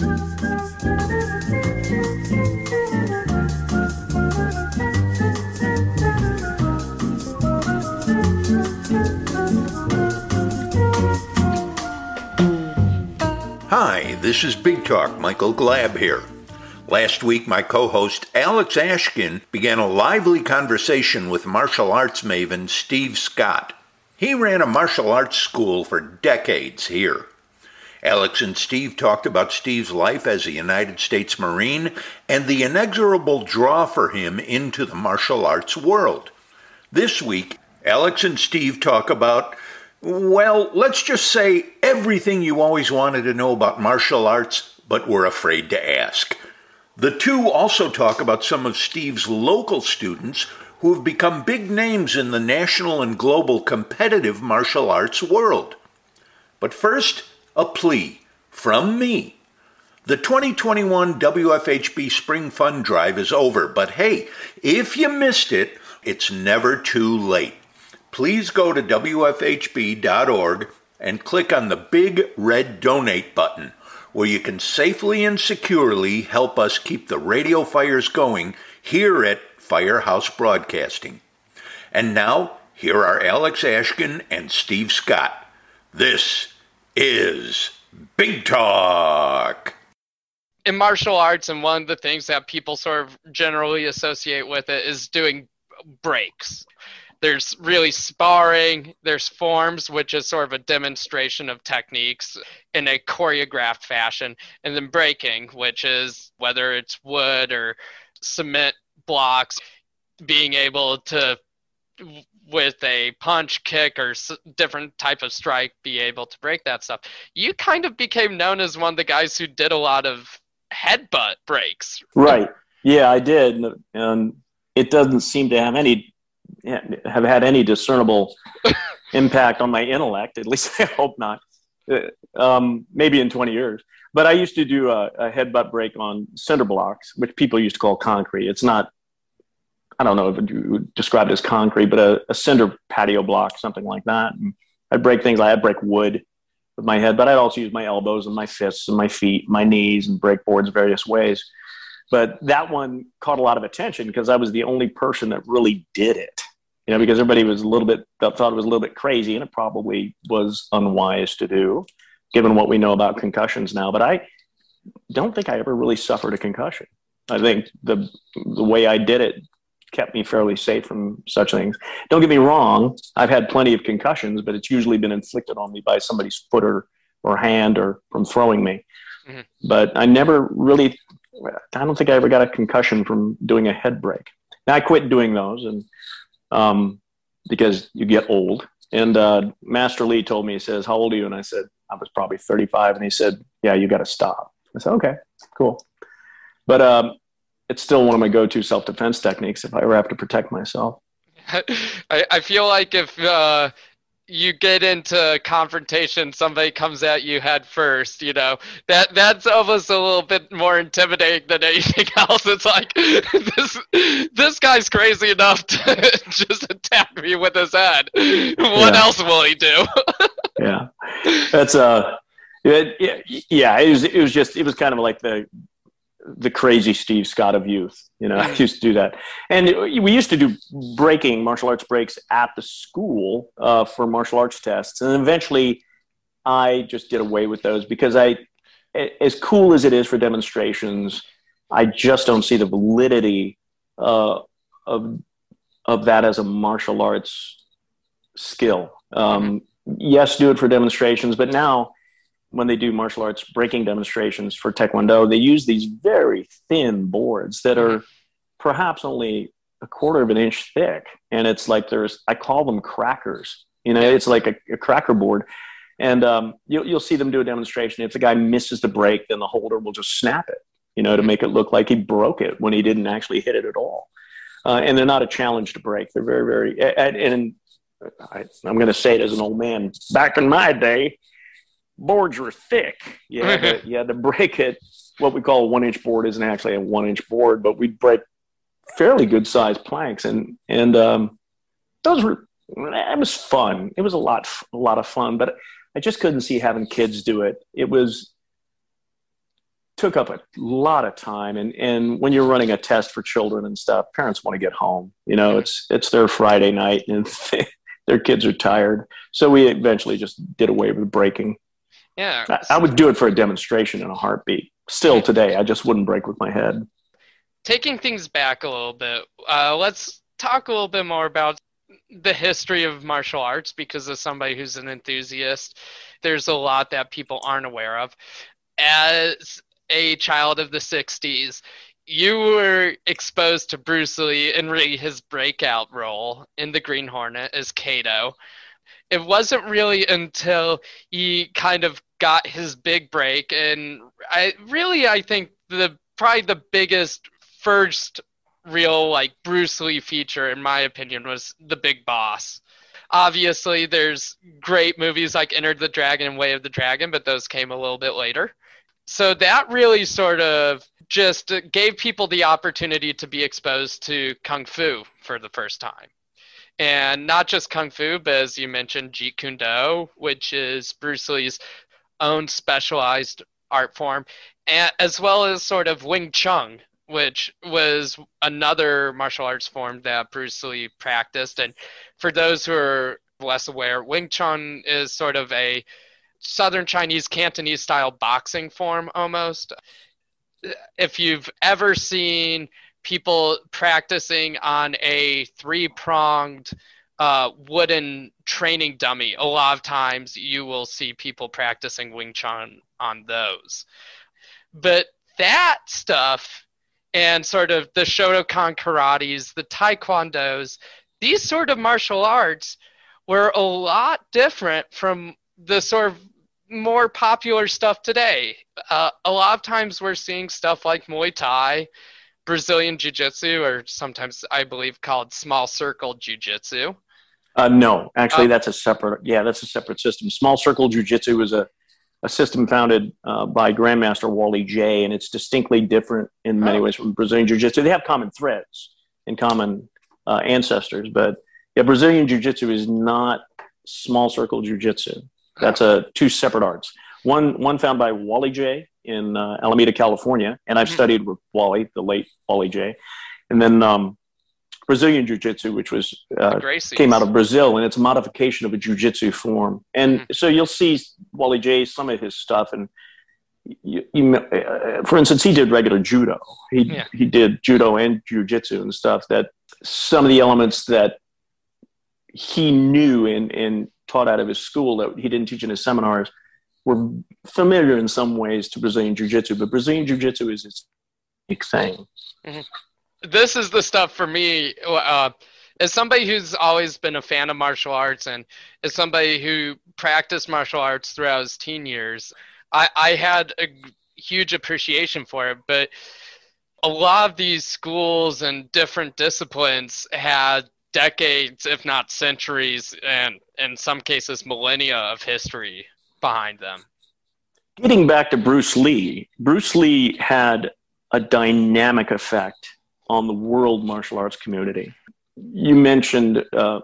Hi, this is Big Talk. Michael Glab here. Last week, my co host Alex Ashkin began a lively conversation with martial arts maven Steve Scott. He ran a martial arts school for decades here. Alex and Steve talked about Steve's life as a United States Marine and the inexorable draw for him into the martial arts world. This week, Alex and Steve talk about, well, let's just say everything you always wanted to know about martial arts but were afraid to ask. The two also talk about some of Steve's local students who have become big names in the national and global competitive martial arts world. But first, a plea from me. The 2021 WFHB Spring Fund Drive is over, but hey, if you missed it, it's never too late. Please go to WFHB.org and click on the big red donate button where you can safely and securely help us keep the radio fires going here at Firehouse Broadcasting. And now, here are Alex Ashkin and Steve Scott. This is Big Talk. In martial arts, and one of the things that people sort of generally associate with it is doing breaks there's really sparring there's forms which is sort of a demonstration of techniques in a choreographed fashion and then breaking which is whether it's wood or cement blocks being able to with a punch kick or different type of strike be able to break that stuff you kind of became known as one of the guys who did a lot of headbutt breaks right yeah i did and it doesn't seem to have any have had any discernible impact on my intellect. At least I hope not. Uh, um, maybe in 20 years. But I used to do a, a headbutt break on cinder blocks, which people used to call concrete. It's not, I don't know if you would describe it as concrete, but a, a cinder patio block, something like that. And I'd break things. I'd break wood with my head, but I'd also use my elbows and my fists and my feet, my knees, and break boards various ways. But that one caught a lot of attention because I was the only person that really did it you know, because everybody was a little bit thought it was a little bit crazy, and it probably was unwise to do, given what we know about concussions now. But I don't think I ever really suffered a concussion. I think the the way I did it kept me fairly safe from such things. Don't get me wrong; I've had plenty of concussions, but it's usually been inflicted on me by somebody's foot or, or hand or from throwing me. Mm-hmm. But I never really. I don't think I ever got a concussion from doing a head break. Now I quit doing those and um, because you get old. And uh, Master Lee told me, he says, How old are you? And I said, I was probably 35. And he said, Yeah, you got to stop. I said, Okay, cool. But um, it's still one of my go to self defense techniques if I ever have to protect myself. I, I feel like if uh, you get into confrontation, somebody comes at you head first, you know, that that's almost a little bit more intimidating than anything else. It's like this this guy's crazy enough to just attack me with his head. What yeah. else will he do? yeah, that's uh, it, yeah, it was it was just it was kind of like the the crazy Steve Scott of youth. You know, I used to do that, and we used to do breaking martial arts breaks at the school uh, for martial arts tests, and eventually, I just did away with those because I, as cool as it is for demonstrations, I just don't see the validity uh, of of that as a martial arts skill. Um, yes, do it for demonstrations, but now when they do martial arts breaking demonstrations for Taekwondo, they use these very thin boards that are perhaps only a quarter of an inch thick. And it's like there's, I call them crackers. You know, it's like a, a cracker board. And um, you'll, you'll see them do a demonstration. If the guy misses the break, then the holder will just snap it, you know, to make it look like he broke it when he didn't actually hit it at all. Uh, and they're not a challenge to break. They're very, very, and, and I, I'm going to say it as an old man. Back in my day, boards were thick. You had, to, you had to break it. What we call a one inch board isn't actually a one inch board, but we'd break fairly good sized planks. And, and um, those were, it was fun. It was a lot, a lot of fun, but I just couldn't see having kids do it. It was, took up a lot of time and and when you're running a test for children and stuff parents want to get home you know it's it's their friday night and their kids are tired so we eventually just did away with breaking yeah. I, I would do it for a demonstration in a heartbeat. Still today i just wouldn't break with my head. Taking things back a little bit uh, let's talk a little bit more about the history of martial arts because as somebody who's an enthusiast there's a lot that people aren't aware of. As a child of the 60s, you were exposed to Bruce Lee and really his breakout role in The Green Hornet as Kato. It wasn't really until he kind of got his big break, and I really I think the probably the biggest first real like Bruce Lee feature in my opinion was The Big Boss. Obviously, there's great movies like Enter the Dragon and Way of the Dragon, but those came a little bit later so that really sort of just gave people the opportunity to be exposed to kung fu for the first time and not just kung fu but as you mentioned jeet kune do which is bruce lee's own specialized art form as well as sort of wing chun which was another martial arts form that bruce lee practiced and for those who are less aware wing chun is sort of a Southern Chinese Cantonese style boxing form almost. If you've ever seen people practicing on a three pronged uh, wooden training dummy, a lot of times you will see people practicing Wing Chun on those. But that stuff and sort of the Shotokan karates, the taekwondos, these sort of martial arts were a lot different from the sort of more popular stuff today. Uh, a lot of times we're seeing stuff like Muay Thai, Brazilian Jiu Jitsu, or sometimes I believe called small circle Jiu Jitsu. Uh, no, actually, uh, that's a separate. Yeah, that's a separate system. Small circle Jiu Jitsu is a, a system founded uh, by Grandmaster Wally Jay, and it's distinctly different in many oh. ways from Brazilian Jiu Jitsu. They have common threads and common uh, ancestors, but yeah, Brazilian Jiu Jitsu is not small circle Jiu Jitsu. That's a two separate arts. One one found by Wally Jay in uh, Alameda, California, and I've mm-hmm. studied with Wally, the late Wally Jay, and then um, Brazilian Jiu Jitsu, which was uh, came out of Brazil, and it's a modification of a Jiu Jitsu form. And mm-hmm. so you'll see Wally Jay some of his stuff, and you, you, uh, for instance, he did regular judo. He yeah. he did judo and Jiu Jitsu and stuff. That some of the elements that he knew and and taught out of his school that he didn't teach in his seminars were familiar in some ways to Brazilian Jiu Jitsu, but Brazilian Jiu Jitsu is its unique thing. Mm-hmm. This is the stuff for me. Uh, as somebody who's always been a fan of martial arts and as somebody who practiced martial arts throughout his teen years, I, I had a huge appreciation for it. But a lot of these schools and different disciplines had decades, if not centuries, and in some cases millennia of history behind them. Getting back to Bruce Lee, Bruce Lee had a dynamic effect on the world martial arts community. You mentioned, uh,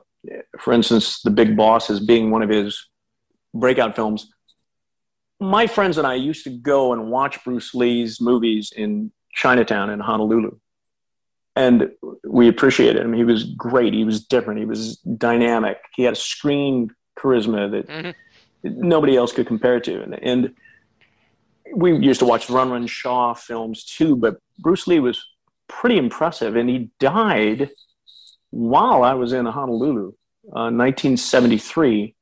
for instance, The Big Boss as being one of his breakout films. My friends and I used to go and watch Bruce Lee's movies in Chinatown in Honolulu and we appreciated him. He was great. He was different. He was dynamic. He had a screen charisma that mm-hmm. nobody else could compare to. And, and, we used to watch Run Run Shaw films too, but Bruce Lee was pretty impressive. And he died while I was in Honolulu, uh, 1973.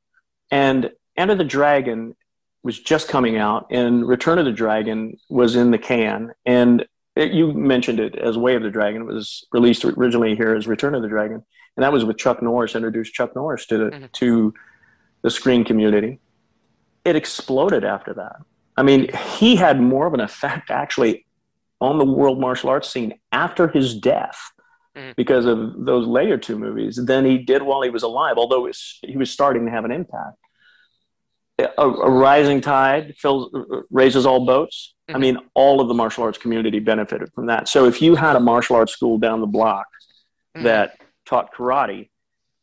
And Enter the Dragon was just coming out, and Return of the Dragon was in the can. And it, you mentioned it as Way of the Dragon. It was released originally here as Return of the Dragon, and that was with Chuck Norris. Introduced Chuck Norris to the mm-hmm. to the screen community. It exploded after that. I mean, he had more of an effect actually on the world martial arts scene after his death mm-hmm. because of those later two movies than he did while he was alive. Although he was starting to have an impact. A, a rising tide fills, raises all boats Mm-hmm. I mean, all of the martial arts community benefited from that. So if you had a martial arts school down the block mm-hmm. that taught karate,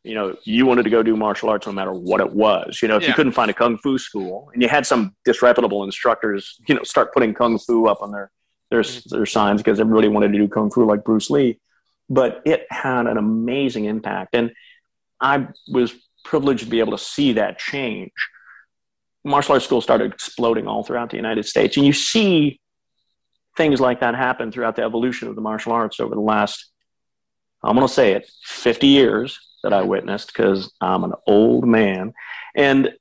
you know, you wanted to go do martial arts no matter what it was. You know, if Yeah. you couldn't find a kung fu school and you had some disreputable instructors, you know, start putting kung fu up on their their, mm-hmm. their signs because everybody wanted to do kung fu like Bruce Lee. But it had an amazing impact. And I was privileged to be able to see that change. Martial arts schools started exploding all throughout the United States. And you see things like that happen throughout the evolution of the martial arts over the last, I'm going to say it, 50 years that I mm-hmm. witnessed because I'm an old man. And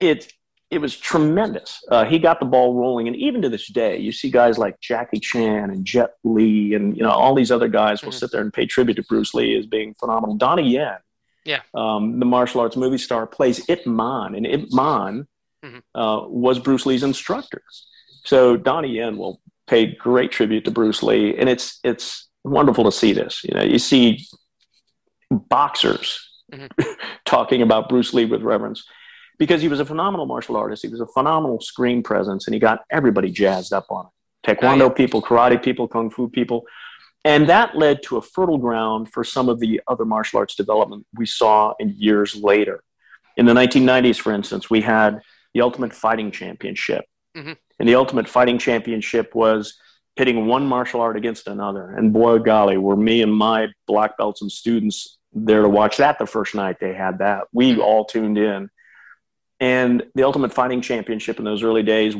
it, it was tremendous. Uh, he got the ball rolling, and even to this day, you see guys like Jackie Chan and Jet Li, and you know all these other guys will Mhm. sit there and pay tribute to Bruce Lee as being phenomenal. Donnie Yen, Yeah. um, the martial arts movie star, plays Ip Man, and Ip Man Mhm. uh, was Bruce Lee's instructor. So Donnie Yen will pay great tribute to Bruce Lee, and it's it's wonderful to see this. You know, you see boxers Mhm. talking about Bruce Lee with reverence because he was a phenomenal martial artist. He was a phenomenal screen presence, and he got everybody jazzed up on it. Taekwondo Oh, yeah. people, karate people, kung fu people. And that led to a fertile ground for some of the other martial arts development we saw in years later. In the 1990s, for instance, we had the Ultimate Fighting Championship. Mhm. And the Ultimate Fighting Championship was pitting one martial art against another. And boy, golly, were me and my black belts and students there to watch that the first night they had that. We all tuned in. And the Ultimate Fighting Championship in those early days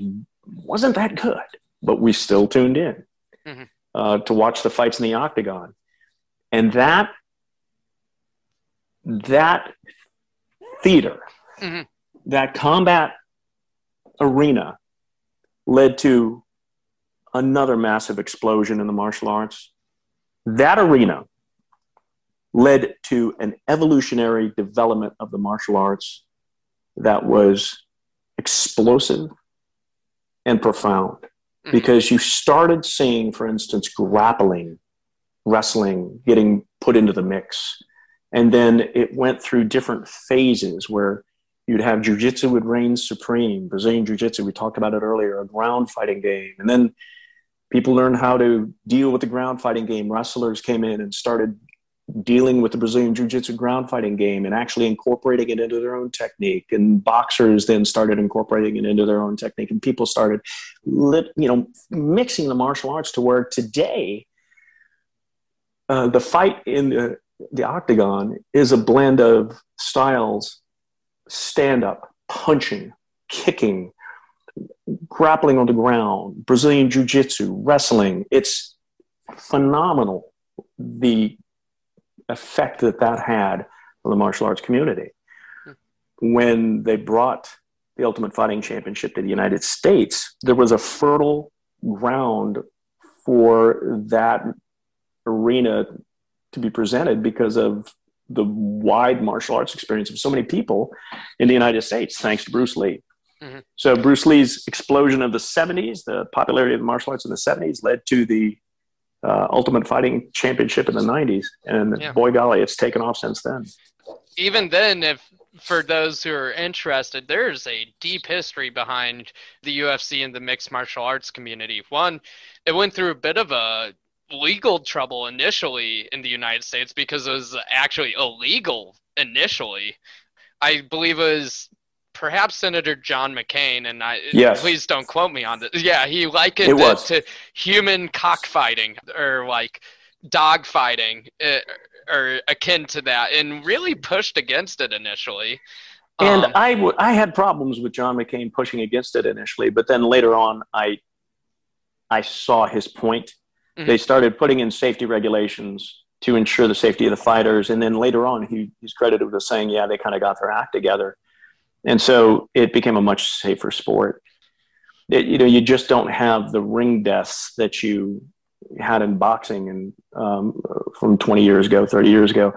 wasn't that good, but we still tuned in Mhm. uh, to watch the fights in the octagon. And that that theater, Mhm. that combat arena led to another massive explosion in the martial arts. That arena led to an evolutionary development of the martial arts that was explosive and profound Mhm. because you started seeing, for instance, grappling, wrestling getting put into the mix. And then it went through different phases where you'd have jujitsu would reign supreme, Brazilian jiu-jitsu, we talked about it earlier, a ground fighting game. And then people learned how to deal with the ground fighting game. Wrestlers came in and started dealing with the Brazilian jiu-jitsu ground fighting game and actually incorporating it into their own technique. And boxers then started incorporating it into their own technique. And people started, lit, you know, mixing the martial arts to where today uh, the fight in the, the octagon is a blend of styles, stand up, punching, kicking, grappling on the ground, Brazilian jiu-jitsu, wrestling. It's phenomenal the effect that that had on the martial arts community. When they brought the Ultimate Fighting Championship to the United States, there was a fertile ground for that arena to be presented because of the wide martial arts experience of so many people in the United States, thanks to Bruce Lee. Mhm. So Bruce Lee's explosion of the 70s, the popularity of the martial arts in the 70s, led to the uh, Ultimate Fighting Championship in the 90s, and Yeah. boy golly, it's taken off since then. even then if for those who are interested there's a deep history behind the ufc and the mixed martial arts community one it went through a bit of a legal trouble initially in the united states because it was actually illegal initially i believe it was perhaps senator john mccain and i Yes. please don't quote me on this yeah he likened It it, to human cockfighting or like dogfighting uh, or akin to that and really pushed against it initially And Um, I, w- I had problems with John McCain pushing against it initially, but then later on, I, I saw his point. Mhm. They started putting in safety regulations to ensure the safety of the fighters, and then later on, he, he's credited with saying, "Yeah, they kind of got their act together," and so it became a much safer sport. It, you know, you just don't have the ring deaths that you had in boxing and um, from 20 years ago, 30 years ago.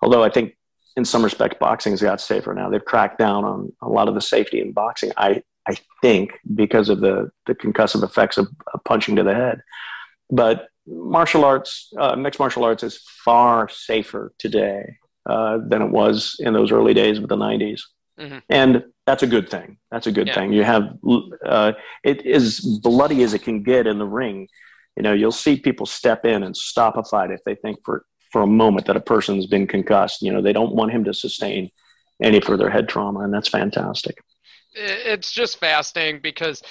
Although I think in some respects, boxing's got safer now. They've cracked down on a lot of the safety in boxing. I, I think because of the, the concussive effects of, of punching to the head. But martial arts, uh, mixed martial arts is far safer today uh, than it was in those early days of the 90s. Mhm. And that's a good thing. That's a good Yeah. thing. You have, uh, it is bloody as it can get in the ring. You know, you'll see people step in and stop a fight if they think for for a moment that a person's been concussed. You know, they don't want him to sustain any further head trauma, and that's fantastic. It's just fascinating because,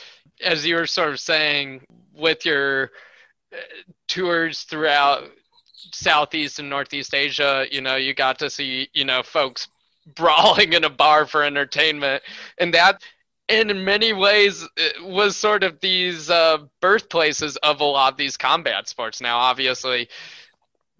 as you were sort of saying, with your uh, tours throughout Southeast and Northeast Asia, you know, you got to see, you know, folks brawling in a bar for entertainment. And that, in many ways, was sort of these uh, birthplaces of a lot of these combat sports. Now, obviously,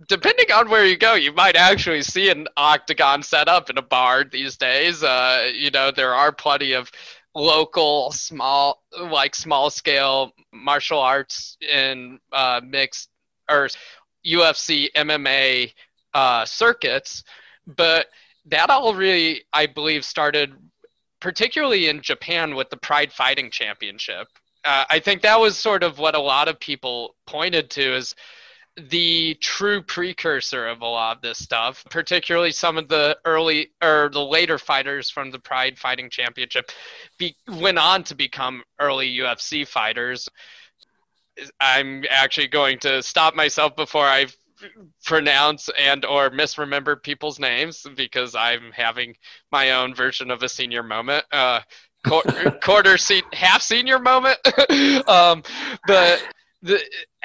depending on where you go, you might actually see an octagon set up in a bar these days. Uh, you know, there are plenty of local, small, like small scale martial arts and uh, mixed or UFC, MMA uh, circuits, but that all really, I believe, started particularly in Japan with the Pride Fighting Championship. Uh, I think that was sort of what a lot of people pointed to as the true precursor of a lot of this stuff, particularly some of the early or the later fighters from the Pride Fighting Championship be, went on to become early UFC fighters. I'm actually going to stop myself before I pronounce and or misremember people's names because I'm having my own version of a senior moment. Uh, quarter, quarter se- half senior moment. um, but the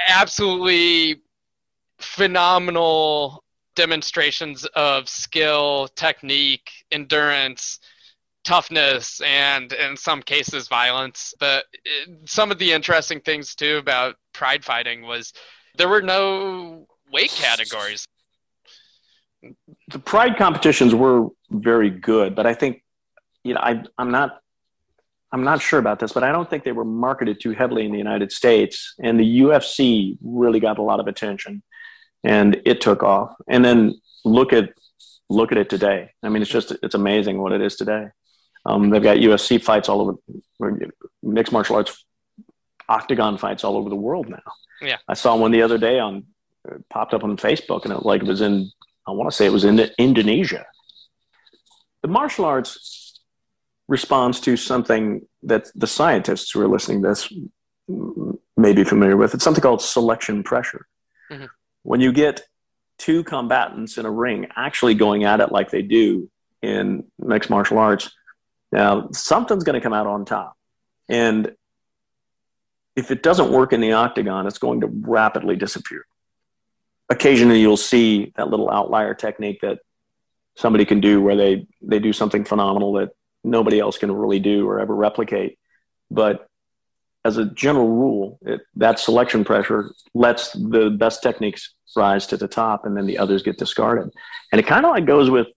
absolutely phenomenal demonstrations of skill, technique, endurance, toughness, and in some cases violence. But it, some of the interesting things too about pride fighting was there were no weight categories. The pride competitions were very good, but I think you know I, I'm not I'm not sure about this, but I don't think they were marketed too heavily in the United States. And the UFC really got a lot of attention and it took off. And then look at look at it today. I mean, it's just it's amazing what it is today. Um, they've got UFC fights all over, mixed martial arts, octagon fights all over the world now. Yeah, I saw one the other day on popped up on Facebook, and it like it was in I want to say it was in Indonesia. The martial arts responds to something that the scientists who are listening to this may be familiar with. It's something called selection pressure. Mm-hmm when you get two combatants in a ring actually going at it like they do in mixed martial arts, now something's going to come out on top. And if it doesn't work in the octagon, it's going to rapidly disappear. Occasionally, you'll see that little outlier technique that somebody can do where they, they do something phenomenal that nobody else can really do or ever replicate. But as a general rule, it, that selection pressure lets the best techniques rise to the top and then the others get discarded. And it kind of like goes with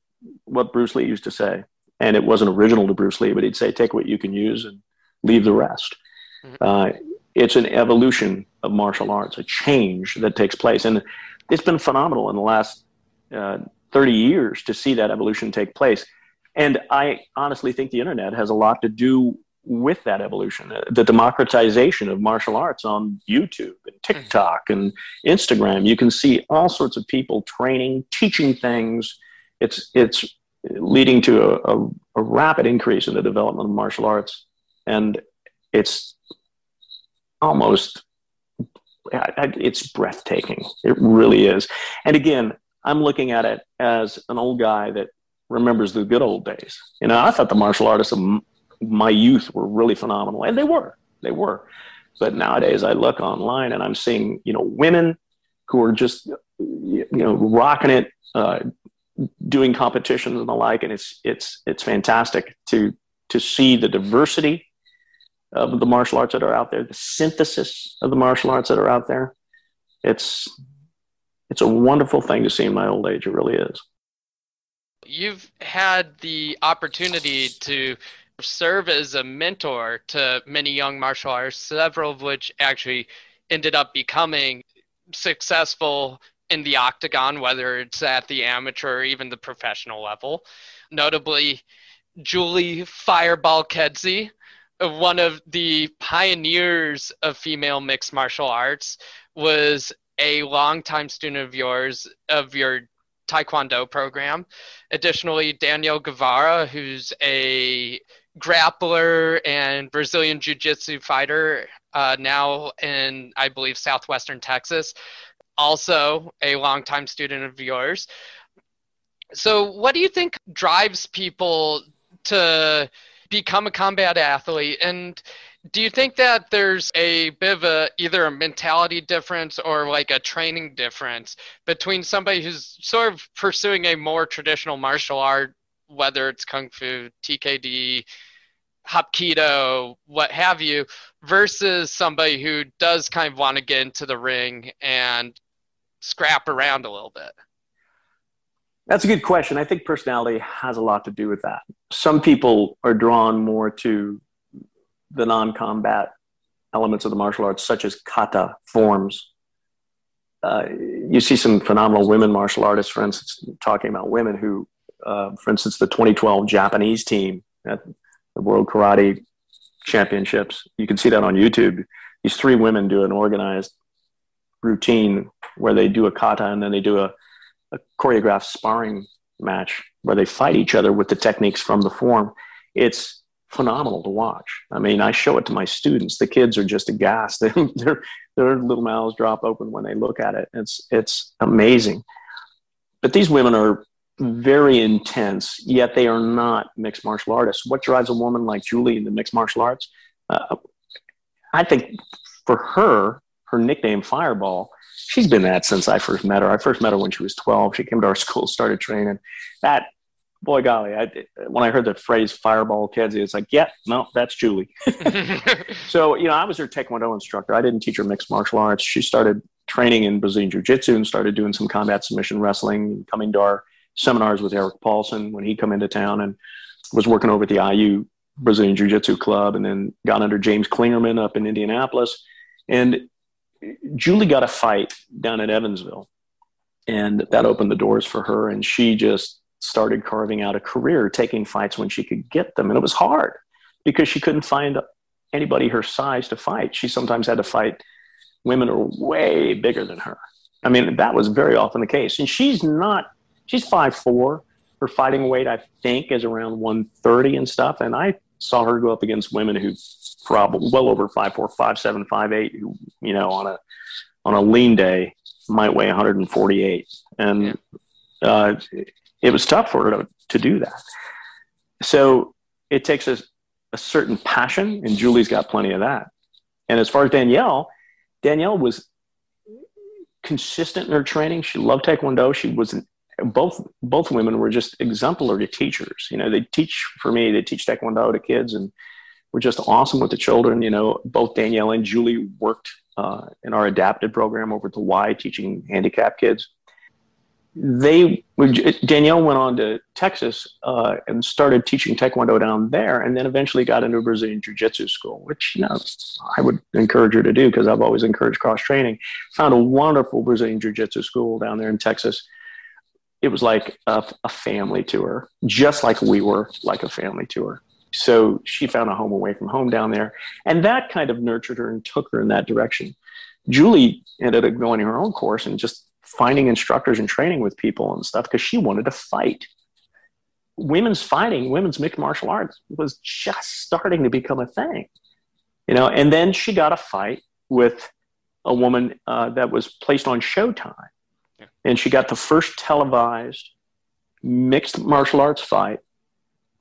what Bruce Lee used to say. And it wasn't original to Bruce Lee, but he'd say, take what you can use and leave the rest. Mm-hmm. Uh, it's an evolution of martial arts, a change that takes place. And it's been phenomenal in the last uh, 30 years to see that evolution take place. And I honestly think the internet has a lot to do with that evolution, uh, the democratization of martial arts on YouTube and mm-hmm. TikTok and Instagram. You can see all sorts of people training, teaching things. It's it's leading to a, a, a rapid increase in the development of martial arts, and it's almost it's breathtaking. It really is. And again, I'm looking at it as an old guy that remembers the good old days. You know, I thought the martial artists of my youth were really phenomenal, and they were, they were. But nowadays, I look online and I'm seeing, you know, women who are just, you know, rocking it, uh, doing competitions and the like, and it's it's it's fantastic to to see the diversity of the martial arts that are out there, the synthesis of the martial arts that are out there. It's it's a wonderful thing to see in my old age. It really is. You've had the opportunity to serve as a mentor to many young martial artists, several of which actually ended up becoming successful in the octagon, whether it's at the amateur or even the professional level. Notably, Julie Fireball Kedzie, one of the pioneers of female mixed martial arts, was a longtime student of yours, of your Taekwondo program. Additionally, Daniel Guevara, who's a grappler and Brazilian Jiu Jitsu fighter, uh, now in, I believe, southwestern Texas, also a longtime student of yours. So, what do you think drives people to become a combat athlete? And do you think that there's a bit of a either a mentality difference or like a training difference between somebody who's sort of pursuing a more traditional martial art, whether it's kung fu, TKD, hapkido, what have you, versus somebody who does kind of want to get into the ring and scrap around a little bit? That's a good question. I think personality has a lot to do with that. Some people are drawn more to the non combat elements of the martial arts, such as kata forms. Uh, you see some phenomenal women martial artists, for instance, talking about women who, uh, for instance, the 2012 Japanese team at the World Karate Championships. You can see that on YouTube. These three women do an organized routine where they do a kata and then they do a, a choreographed sparring match where they fight each other with the techniques from the form. It's phenomenal to watch. I mean, I show it to my students. The kids are just aghast. their, their little mouths drop open when they look at it. It's, it's amazing. But these women are very intense, yet they are not mixed martial artists. What drives a woman like Julie into mixed martial arts? Uh, I think for her, her nickname Fireball, she's been that since I first met her. I first met her when she was 12. She came to our school, started training. That boy golly, I, when I heard the phrase fireball kids, it's like, yeah, no, that's Julie. so, you know, I was her Taekwondo instructor. I didn't teach her mixed martial arts. She started training in Brazilian Jiu Jitsu and started doing some combat submission wrestling, coming to our seminars with Erik Paulson when he'd come into town and was working over at the IU Brazilian Jiu Jitsu Club and then got under James Klingerman up in Indianapolis. And Julie got a fight down at Evansville. And that opened the doors for her. And she just started carving out a career taking fights when she could get them. And it was hard because she couldn't find anybody her size to fight. She sometimes had to fight women who were way bigger than her. I mean, that was very often the case. And she's not, she's five four. Her fighting weight, I think, is around 130 and stuff. And I saw her go up against women who probably well over five four, five seven, five eight, who, you know, on a on a lean day might weigh 148. And uh, it was tough for her to, to do that. So it takes a, a certain passion, and Julie's got plenty of that. And as far as Danielle, Danielle was consistent in her training. She loved Taekwondo. She was an, both both women were just exemplary teachers. You know, they teach for me. They teach Taekwondo to kids, and were just awesome with the children. You know, both Danielle and Julie worked uh, in our adapted program over at the Y, teaching handicapped kids they Danielle went on to Texas uh, and started teaching Taekwondo down there, and then eventually got into Brazilian Jiu Jitsu school, which you know I would encourage her to do because I've always encouraged cross training. Found a wonderful Brazilian Jiu Jitsu school down there in Texas. It was like a, a family to her, just like we were like a family to her. So she found a home away from home down there, and that kind of nurtured her and took her in that direction. Julie ended up going her own course and just finding instructors and training with people and stuff because she wanted to fight. Women's fighting, women's mixed martial arts was just starting to become a thing, you know. And then she got a fight with a woman uh, that was placed on Showtime. And she got the first televised mixed martial arts fight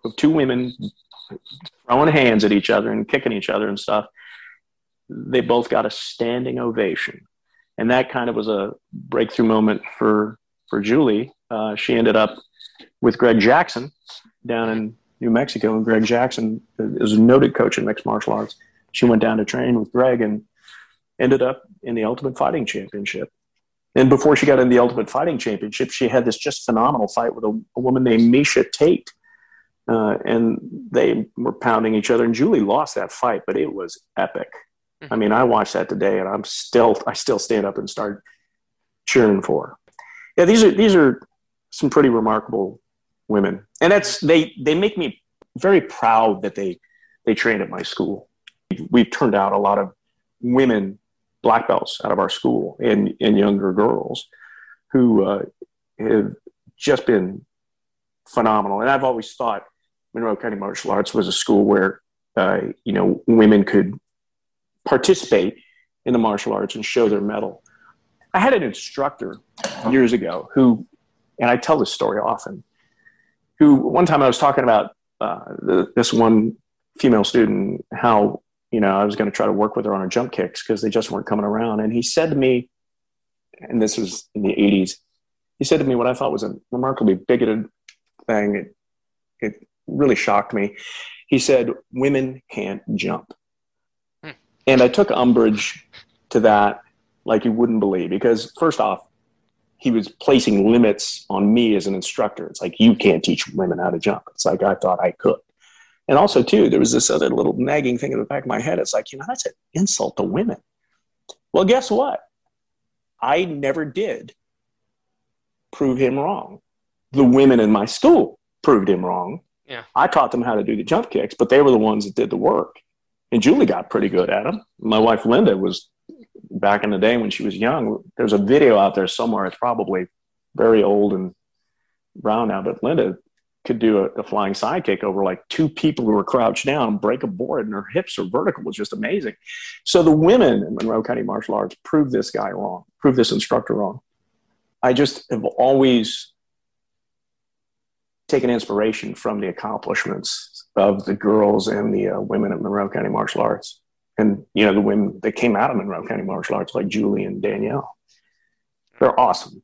of two women throwing hands at each other and kicking each other and stuff. They both got a standing ovation and that kind of was a breakthrough moment for for Julie. Uh, she ended up with Greg Jackson down in New Mexico, and Greg Jackson is a noted coach in mixed martial arts. She went down to train with Greg and ended up in the Ultimate Fighting Championship. And before she got in the Ultimate Fighting Championship, she had this just phenomenal fight with a, a woman named Miesha Tate. Uh, and they were pounding each other, and Julie lost that fight, but it was epic. I mean, I watched that today, and I'm still I still stand up and start cheering for. Her. Yeah, these are these are some pretty remarkable women, and that's they they make me very proud that they they train at my school. We've turned out a lot of women black belts out of our school and and younger girls who uh, have just been phenomenal. And I've always thought Monroe County Martial Arts was a school where uh, you know women could participate in the martial arts and show their mettle. I had an instructor years ago who, and I tell this story often, who one time I was talking about uh, the, this one female student, how, you know, I was going to try to work with her on her jump kicks because they just weren't coming around. And he said to me, and this was in the 80s, he said to me what I thought was a remarkably bigoted thing. It, it really shocked me. He said, Women can't jump. Hmm. And I took umbrage to that like you wouldn't believe because, first off, he was placing limits on me as an instructor. It's like, you can't teach women how to jump. It's like, I thought I could. And also, too, there was this other little nagging thing in the back of my head. It's like, you know, that's an insult to women. Well, guess what? I never did prove him wrong. The women in my school proved him wrong. Yeah. I taught them how to do the jump kicks, but they were the ones that did the work. And Julie got pretty good at them. My wife Linda was back in the day when she was young. There's a video out there somewhere. It's probably very old and brown now, but Linda could do a, a flying sidekick over like two people who were crouched down, break a board, and her hips are vertical. Was just amazing. So the women in Monroe County Martial Arts proved this guy wrong, proved this instructor wrong. I just have always taken inspiration from the accomplishments of the girls and the uh, women at Monroe County Martial Arts. And, you know, the women that came out of Monroe County Martial Arts, like Julie and Danielle. They're awesome.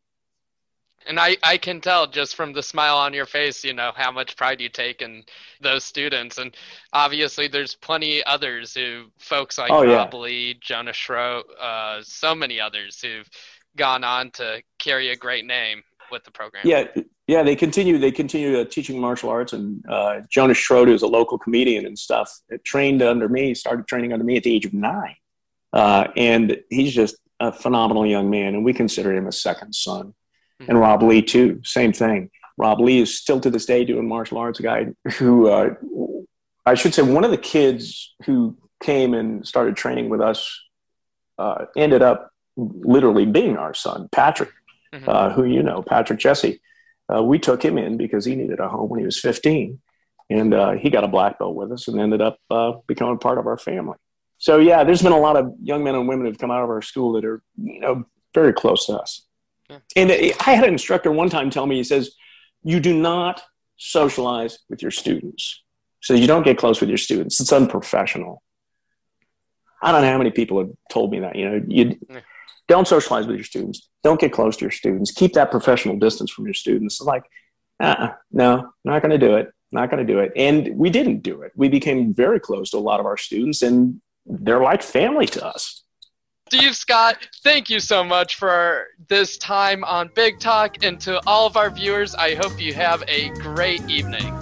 And I, I can tell just from the smile on your face, you know, how much pride you take in those students. And obviously, there's plenty others who, folks like oh, Rob Lee, Jonah Schroe, uh, so many others who've gone on to carry a great name with the program. Yeah, yeah, they continue. They continue uh, teaching martial arts, and uh, Jonas Schroeder is a local comedian and stuff. It trained under me, started training under me at the age of nine, uh, and he's just a phenomenal young man, and we consider him a second son. Mm-hmm. And Rob Lee too, same thing. Rob Lee is still to this day doing martial arts. A guy who uh, I should say, one of the kids who came and started training with us uh, ended up literally being our son, Patrick, mm-hmm. uh, who you know, Patrick Jesse. Uh, we took him in because he needed a home when he was 15. And uh, he got a black belt with us and ended up uh, becoming part of our family. So, yeah, there's been a lot of young men and women who've come out of our school that are, you know, very close to us. Yeah. And I had an instructor one time tell me, he says, you do not socialize with your students. So you don't get close with your students. It's unprofessional. I don't know how many people have told me that. You know, you yeah. Don't socialize with your students. Don't get close to your students. Keep that professional distance from your students. Like, uh-uh, no, not going to do it. Not going to do it. And we didn't do it. We became very close to a lot of our students, and they're like family to us. Steve Scott, thank you so much for this time on Big Talk. And to all of our viewers, I hope you have a great evening.